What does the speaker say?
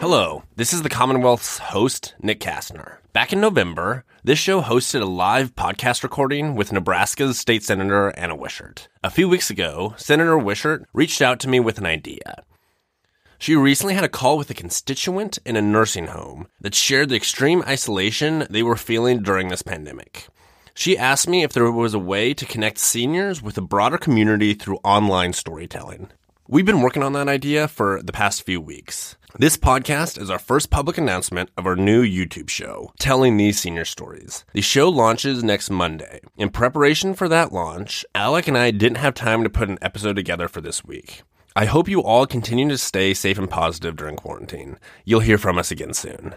Hello, this is the Commonwealth's host, Nick Kastner. Back in November, this show hosted a live podcast recording with Nebraska's State Senator Anna Wishart. A few weeks ago, Senator Wishart reached out to me with an idea. She recently had a call with a constituent in a nursing home that shared the extreme isolation they were feeling during this pandemic. She asked me if there was a way to connect seniors with a broader community through online storytelling. We've been working on that idea for the past few weeks. This podcast is our first public announcement of our new YouTube show, telling these senior stories. The show launches next Monday. In preparation for that launch, Alec and I didn't have time to put an episode together for this week. I hope you all continue to stay safe and positive during quarantine. You'll hear from us again soon.